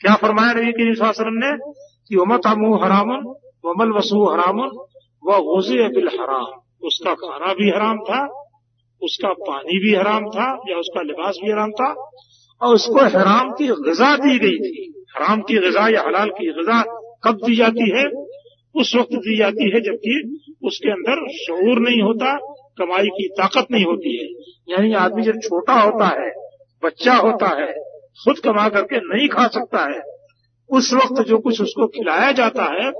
क्या फरमाया नबी करीम वसल्लम ने? कि उमत अमू हरामन वमल वसू हरामन व गोजे बिल हराम। उसका खाना भी हराम था, उसका पानी भी हराम था, या उसका लिबास भी हराम था, और उसको हराम की गजा दी गई थी। हराम की गजा या हलाल की गजा कब दी जाती है? उस वक्त दी जाती है जबकि उसके अंदर शूर नहीं होता, कमाई की ताकत नहीं होती है। यानी आदमी जब छोटा होता है, बच्चा होता है, खुद कमा करके नहीं खा सकता है, उस वक्त जो कुछ उसको खिलाया जाता है,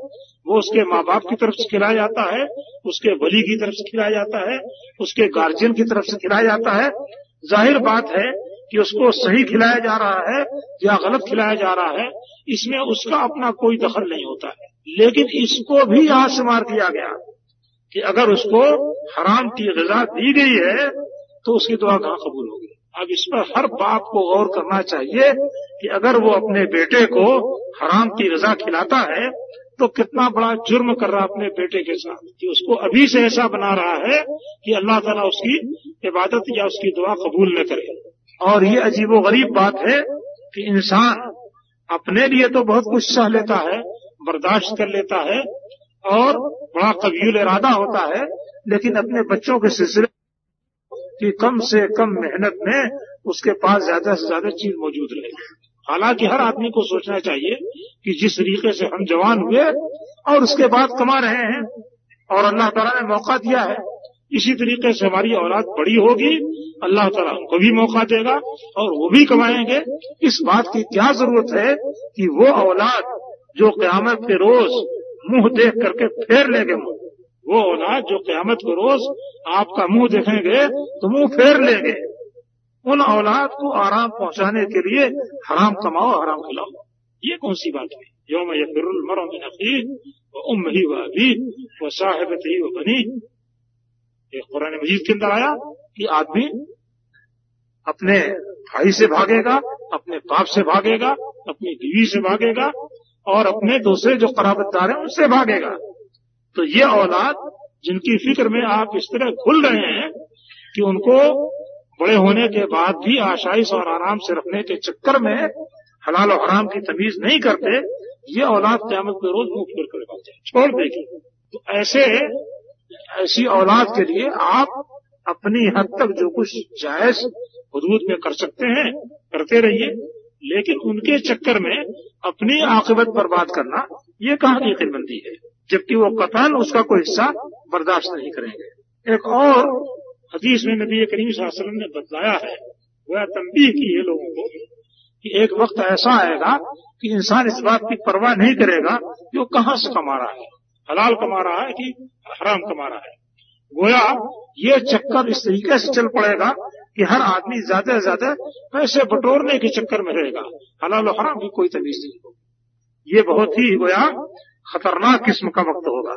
वो उसके माँ बाप की तरफ़ से खिलाया जाता है, उसके वली की तरफ़ से खिलाया जाता है, उसके गार्जियन की तरफ़ से खिलाया जाता है। ज़ाहिर बात है कि उसको सही खिलाया जा रहा है या गलत खिलाया जा रहा है, इसमें उसका अपना कोई दखल नहीं होता है। लेकिन इसको भी यहाँ से मार दिया गया कि अगर उसको हराम की गजा दी गई है तो उसकी दुआ कहाँ कबूल होगी? अब इस पर हर बाप को गौर करना चाहिए कि अगर वो अपने बेटे को हराम की रजा खिलाता है तो कितना बड़ा जुर्म कर रहा अपने बेटे के साथ। कि उसको अभी से ऐसा बना रहा है कि अल्लाह ताला उसकी इबादत या उसकी दुआ कबूल न करे। और ये अजीबो गरीब बात है कि इंसान अपने लिए तो बहुत कुछ सह लेता है बर्दाश्त कर लेता है और बड़ा कबील इरादा होता है, लेकिन अपने बच्चों के सिलसिले की कम से कम मेहनत में उसके पास ज़्यादा से ज़्यादा चीज़ मौजूद रहे। हालाँकि हर आदमी को सोचना चाहिए कि जिस तरीके से हम जवान हुए और उसके बाद कमा रहे हैं और अल्लाह तला ने मौका दिया है, इसी तरीके से हमारी औलाद बड़ी होगी, अल्लाह तला उनको भी मौका देगा और वो भी कमाएँगे। इस बात की क्या ज़रूरत है कि वो औलाद जो क्यामत के रोज मुँह देख करके फेर लेंगे मुँह। वो औलाद जो क्यामत को रोज आपका मुँह देखेंगे तो मुँह फेर लेंगे। उन औलाद को आराम पहुँचाने के लिए हराम कमाओ, हराम खिलाओ। ये कौन सी बात हुई योम यफिरुल मरम नकी व उम ही व अभी व साहिबत ही व बनी ये कुरान मजीद के अंदर आया कि आदमी अपने भाई से भागेगा, अपने बाप से भागेगा, अपनी बीवी से भागेगा और अपने दूसरे जो कराबतदार हैं, उनसे भागेगा। तो ये औलाद, जिनकी फ़िक्र में आप इस तरह खुल रहे हैं कि उनको बड़े होने के बाद भी आशाइश और आराम से रखने के चक्कर में हलाल और हराम की तमीज नहीं करते, ये औलाद क्यामत के रोज मुँह फिर कर जाए छोड़ देगी। तो ऐसे, ऐसी औलाद के लिए आप अपनी हद तक जो कुछ जायज़ हदूद में कर सकते हैं, करते रहिए। लेकिन उनके चक्कर में अपनी आकबत बर्बाद करना, ये कहाँ की खिलबंदी है। जबकि वो कतन उसका कोई हिस्सा बर्दाश्त नहीं करेंगे। एक और हदीस में नबी करीम वसल्लम ने बतलाया है, वह तंबी की है लोगों को, कि एक वक्त ऐसा आएगा कि इंसान इस बात की परवाह नहीं करेगा कि वो कहाँ से कमा रहा है। हलाल कमा रहा है कि हराम कमा रहा है। गोया, ये चक्कर इस तरीके से चल पड़ेगा कि हर आदमी ज़्यादा से ज़्यादा पैसे बटोरने के चक्कर में रहेगा। हलाल हराम की कोई तमीज नहीं होगी। ये बहुत ही गोया खतरनाक किस्म का वक्त होगा।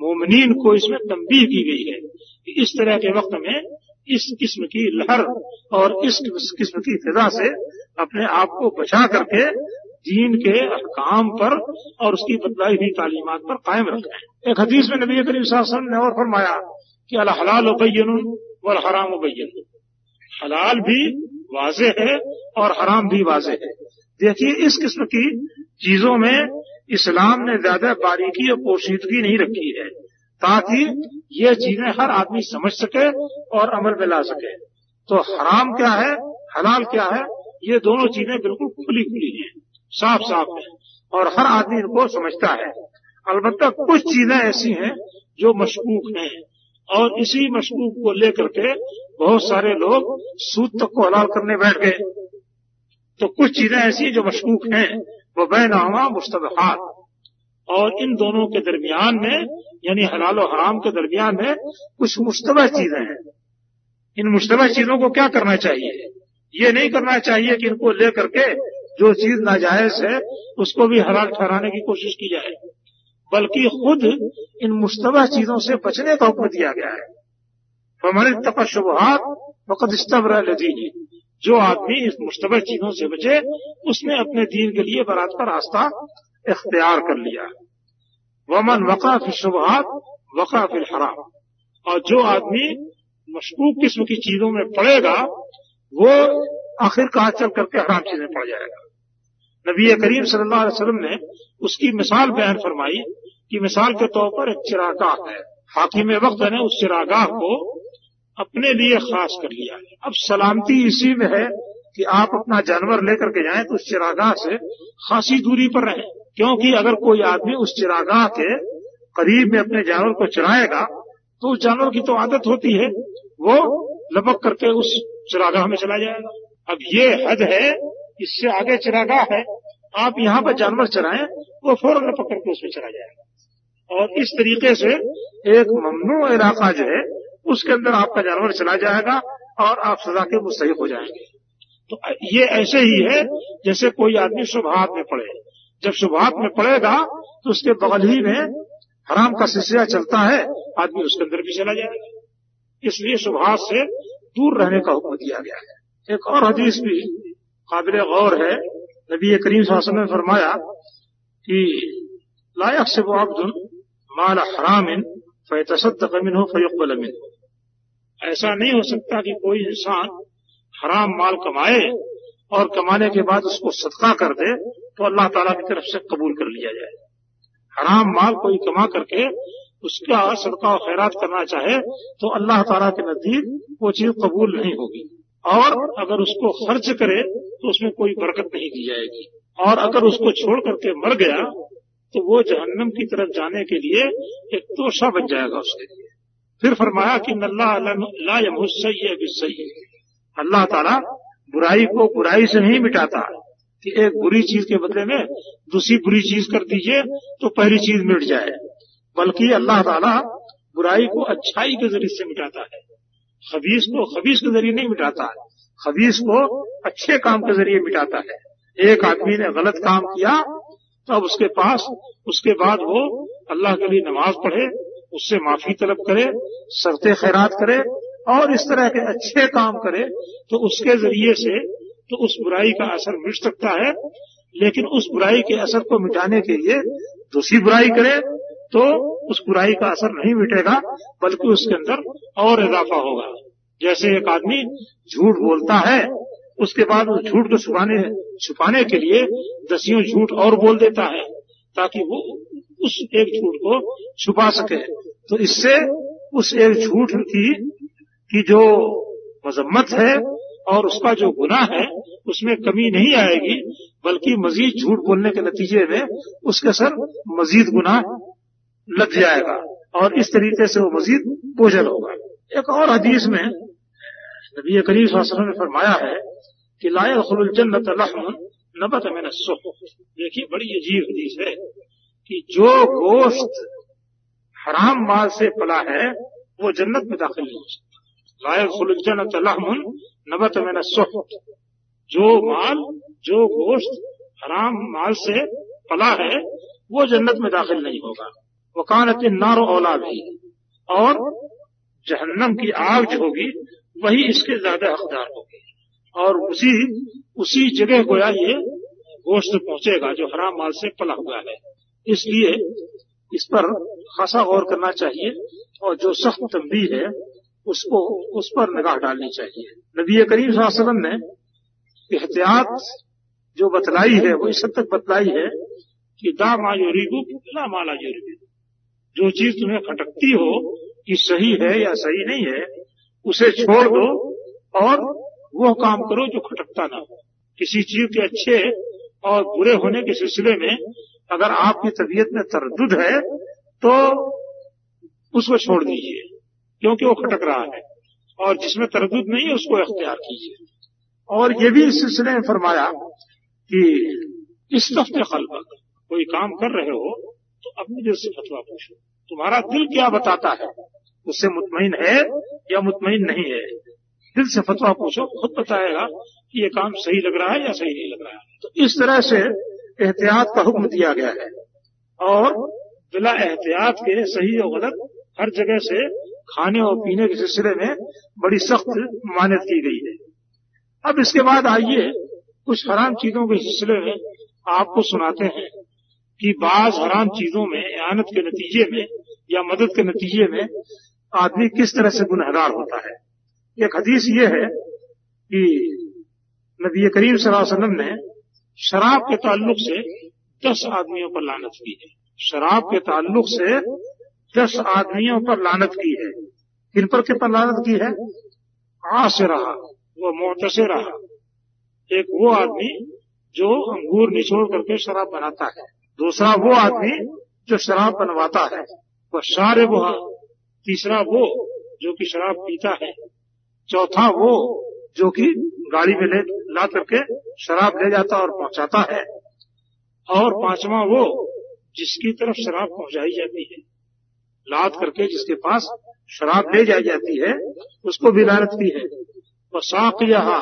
मोमिन को इसमें तंबीह की गई है कि इस तरह के वक्त में इस किस्म की लहर और इस किस्म की फिजा से अपने आप को बचा करके दीन के काम पर और उसकी बदलाई हुई तालीमत पर कायम रखें। एक हदीस में नबी करीम वसल्लम ने और फरमाया कि अल हलाल उबैन व हराम उबैन हलाल भी वाजे है और हराम भी वाजे है। देखिए, इस किस्म की चीज़ों में इस्लाम ने ज़्यादा बारीकी और पोशीदगी नहीं रखी है, ताकि ये चीज़ें हर आदमी समझ सके और अमल में ला सके। तो हराम क्या है, हलाल क्या है, ये दोनों चीज़ें बिल्कुल खुली खुली हैं। साफ़ साफ़ है। और हर आदमी इनको समझता है। अलबत्ता कुछ चीज़ें ऐसी हैं जो मशकूक हैं। और इसी मशकूक को लेकर के बहुत सारे लोग सूद तक को हलाल करने बैठ गए। तो कुछ चीज़ें ऐसी जो मशकूक हैं। वो बैनामा मुश्तबहात और इन दोनों के दरमियान में, यानी हलाल और हराम के दरमियान में कुछ मुश्तबह चीज़ें हैं। इन मुश्तबा चीज़ों को क्या करना चाहिए? ये नहीं करना चाहिए कि इनको लेकर के जो चीज़ नाजायज है, उसको भी हलाल ठहराने की कोशिश की जाए। बल्कि खुद इन मुश्तबा चीज़ों से बचने का हुक्म दिया गया है। हमारे तपशुबहात वक़द इस्तबरा लदीनी। जो आदमी इस मुश्तबा चीज़ों से बचे, उसने अपने दीन के लिए बरात का रास्ता इख्तियार कर लिया। वमन वक़ा फिल शुबहात, वक़ा फिल हराम। और जो आदमी मशकूक किस्म की चीज़ों में पड़ेगा, वो आखिरकार चल करके हराम चीज़ें पड़ जाएगा। नबी करीम सल्लल्लाहु अलैहि वसल्लम ने उसकी मिसाल बयान फरमाई कि मिसाल के तौर पर एक चिरागाह है। हाकिम वक्त ने उस चिरागाह को अपने लिए खास कर लिया है। अब सलामती इसी में है कि आप अपना जानवर लेकर के जाएँ तो उस चिरागाह से खासी दूरी पर रहें। क्योंकि अगर कोई आदमी उस चिरागाह के करीब में अपने जानवर को चराएगा तो उस जानवर की तो आदत होती है, वो लपक करके उस चिरागाह में चला जाएगा। अब ये हद है इससे आगे चिरागाह है, आप यहाँ पर जानवर चराएँ, वो फ़ौरन पकड़ के उसमें चला जाएगा। और इस तरीके से एक ममनू इलाका जो है, उसके अंदर आपका जानवर चला जाएगा और आप सजा के मुस्तक हो जाएँगे। तो ये ऐसे ही है, जैसे कोई आदमी शुभात में पड़े। जब शुभात में पड़ेगा तो उसके बगल ही में हराम का सिलसिला चलता है, आदमी उसके अंदर भी चला जाएगा। इसलिए शुभात से दूर रहने का हुक्म दिया गया है। एक और हदीस भी काबिल गौर है। नबी करीम शासन ने फरमाया कि लायक से वो अब्दुल माल हरामिन फ़ैतसद मिन हो फ़युकबल मिन ऐसा नहीं हो सकता कि कोई इंसान हराम माल कमाए और कमाने के बाद उसको सदका कर दे तो अल्लाह ताला की तरफ़ से कबूल कर लिया जाए। हराम माल कोई कमा करके उसका सदका और खैरात करना चाहे तो अल्लाह ताला के नज़दीक वो चीज़ कबूल नहीं होगी। और अगर उसको खर्च करे तो उसमें कोई बरकत नहीं दी जाएगी। और अगर उसको छोड़ करके मर गया तो वो जहन्नम की तरफ़ जाने के लिए एक तोशा बन जाएगा उसके लिए। फिर फरमाया कि सही अल्लाह ताला बुराई को बुराई से नहीं मिटाता। कि एक बुरी चीज़ के बदले में दूसरी बुरी चीज़ कर दीजिए तो पहली चीज़ मिट जाए। बल्कि अल्लाह ताला बुराई को अच्छाई के ज़रिए से मिटाता है। खबीस को खबीस के ज़रिए नहीं मिटाता है। खबीस को अच्छे काम के ज़रिए मिटाता है। एक आदमी ने गलत काम किया तो अब उसके पास, उसके बाद वो अल्लाह के लिए नमाज़ पढ़े, उससे माफ़ी तलब करे सरते खैरात करे और इस तरह के अच्छे काम करे तो उसके ज़रिए से तो उस बुराई का असर मिट सकता है। लेकिन उस बुराई के असर को मिटाने के लिए दूसरी बुराई करे तो उस बुराई का असर नहीं मिटेगा, बल्कि उसके अंदर और इजाफा होगा। जैसे एक आदमी झूठ बोलता है, उसके बाद उस झूठ को छुपाने छुपाने के लिए दसियों झूठ और बोल देता है, ताकि वो उस एक झूठ को छुपा सके। तो इससे उस एक झूठ की की जो मजम्मत है और उसका जो गुना है, उसमें कमी नहीं आएगी, बल्कि मजीद झूठ बोलने के नतीजे में उसके सर मजीद गुना लग जाएगा। और इस तरीके से वो मजीद बोझल होगा। एक और हदीस में नबी करीब ने फरमाया है कि लाया जन्नत नबत में देखिए, बड़ी अजीब हदीस है कि जो गोश्त हराम माल से पला है, वो जन्नत में दाखिल नहीं हो सकता। खुलजन्नत लहमुन नबत में जो माल, जो गोश्त हराम माल से पला है, वो जन्नत में दाखिल नहीं होगा। वकानत नारो औला भी और जहन्नम की आग जो होगी, वही इसके ज़्यादा हकदार होगी। और उसी उसी जगह गोया ये गोश्त पहुंचेगा जो हराम माल से पला हुआ है। इसलिए इस पर खासा गौर करना चाहिए और जो सख्त तंबी है, उसको, उस पर निगाह डालनी चाहिए। नबी करीम वसल्लम ने एहतियात जो बतलाई है, वो इस हद तक बतलाई है कि दा मा योरीबू ला माला योरीबू जो चीज़ तुम्हें खटकती हो कि सही है या सही नहीं है, उसे छोड़ दो और वो काम करो जो खटकता ना हो। किसी चीज़ के अच्छे और बुरे होने के सिलसिले में अगर आपकी तबीयत में तरद है तो उसको छोड़ दीजिए, क्योंकि वो खटक रहा है। और जिसमें तरद नहीं है, उसको अख्तियार कीजिए। और ये भी इस सिलसिले में फरमाया कि इस दफ्ते खलबक कोई काम कर रहे हो तो अपने दिल से फतवा पूछो। तुम्हारा दिल क्या बताता है? उससे मुतमिन है या मुतमिन नहीं है? दिल से फतवा पूछो, खुद बताएगा कि ये काम सही लग रहा है या सही नहीं लग रहा है। तो इस तरह से एहतियात का हुक्म दिया गया है। और बिला एहतियात के सही और गलत हर जगह से खाने और पीने के सिलसिले में बड़ी सख्त मान्यत की गई है। अब इसके बाद आइए, कुछ हराम चीज़ों के सिलसिले में आपको सुनाते हैं कि बाज हराम चीज़ों में एनत के नतीजे में या मदद के नतीजे में आदमी किस तरह से गुनहगार होता है। एक हदीस ये है कि नबी करीम वसल्लम ने शराब के ताल्लुक से दस आदमियों पर लानत की है। शराब के ताल्लुक से दस आदमियों पर लानत की है। किन पर के पर लानत की है? आ से रहा वो मोत से रहा एक वो आदमी जो अंगूर निचोड़ करके शराब बनाता है। दूसरा वो आदमी जो शराब बनवाता है। वह सारे वो तीसरा वो जो कि शराब पीता है। चौथा वो जो कि गाड़ी में ले, ला करके शराब ले जाता और पहुंचाता है। और पांचवा वो जिसकी तरफ़ शराब पहुंचाई जाती है, लाद करके जिसके पास शराब ले जाई जाती है, उसको भी लानत की है। वह साफ़ यहा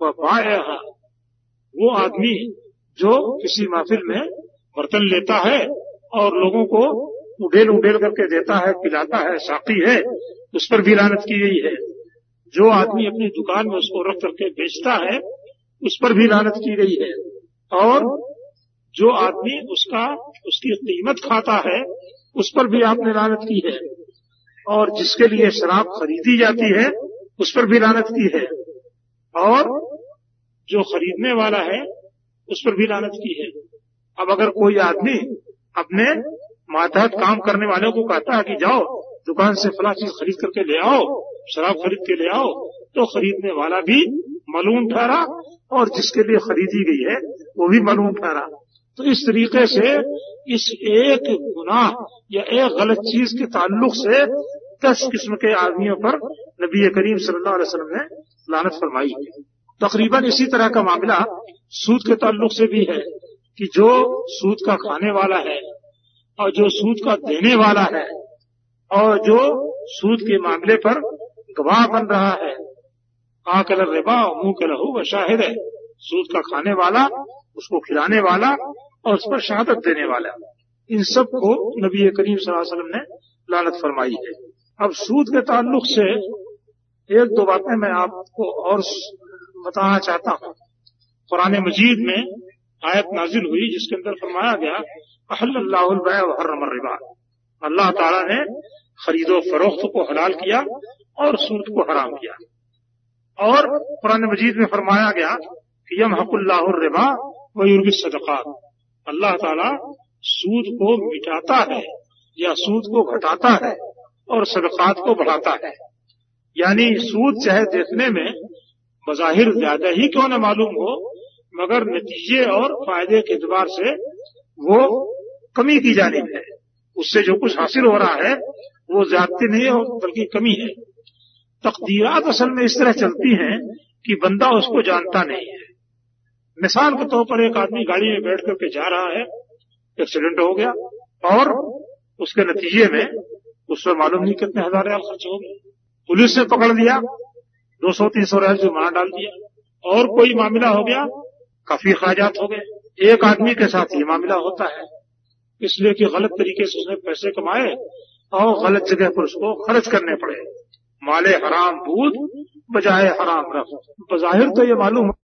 वह बाया वो आदमी जो किसी महफिल में बर्तन लेता है और लोगों को उडेल उडेल करके देता है, पिलाता है साकी है, उस पर भी लानत की गई है। जो आदमी अपनी दुकान में उसको रख करके बेचता है, उस पर भी लानत की गई है। और जो आदमी उसका, उसकी कीमत खाता है, उस पर भी आपने लानत की है। और जिसके लिए शराब खरीदी जाती है, उस पर भी लानत की है। और जो खरीदने वाला है, उस पर भी लानत की है। अब अगर कोई आदमी अपने मातहत काम करने वालों को कहता है कि जाओ, दुकान से फला चीज़ खरीद करके ले आओ, शराब खरीद के ले आओ। तो खरीदने वाला भी मालूम ठहरा और जिसके लिए खरीदी गई है, वो भी मालूम ठहरा। तो इस तरीके से इस एक गुनाह या एक गलत चीज़ के ताल्लुक से दस किस्म के आदमियों पर नबी करीम सल्लल्लाहु अलैहि वसल्लम ने लानत फरमाई तकरीबन इसी तरह का मामला सूद के ताल्लुक से भी है कि जो सूद का खाने वाला है और जो सूद का देने वाला है और जो सूद के मामले पर गवाह बन रहा है। आकल रिबा मुँह के लहू व शाहिद है। सूद का खाने वाला, उसको खिलाने वाला और उस पर शहादत देने वाला। इन सबको नबी करीम वसल्लम ने लानत फरमाई है। अब सूद के ताल्लुक से एक दो बातें मैं आपको और बताना चाहता हूँ। कुरान मजीद में आयत नाजिल हुई, जिसके अंदर फरमाया गया अल्लाहरमरिबा अल्लाह ताला ने खरीदो फरोख्त को हलाल किया और सूद को हराम किया और कुरान मजीद में फरमाया गया कि यम हकुल्लाबा व युर्ग सदक़ात अल्लाह ताला सूद को मिटाता है या सूद को घटाता है और सदकात को बढ़ाता है यानी सूद चाहे देखने में बजाहिर ज़्यादा ही क्यों न मालूम हो मगर नतीजे और फ़ायदे के एतबार से वो कमी की जानी है। उससे जो कुछ हासिल हो रहा है, वो ज्यादती नहीं है, बल्कि कमी है। तकदीरात असल में इस तरह चलती हैं कि बंदा उसको जानता नहीं है। मिसाल के तौर पर एक आदमी गाड़ी में बैठ करके जा रहा है, एक्सीडेंट हो गया, और उसके नतीजे में उस पर मालूम नहीं कितने हज़ार रियाल खर्च हो गए। पुलिस ने पकड़ लिया, दो सौ, तीन सौ रियाल जुर्माना डाल दिया, और कोई मामला हो गया, काफ़ी अखराजात हो गए। एक आदमी के साथ ये मामला होता है। इसलिए कि गलत तरीके से उसने पैसे कमाए और गलत जगह पर उसको खर्च करने पड़े। माले हराम, दूध बजाय हराम रख। बजाहिर तो ये मालूम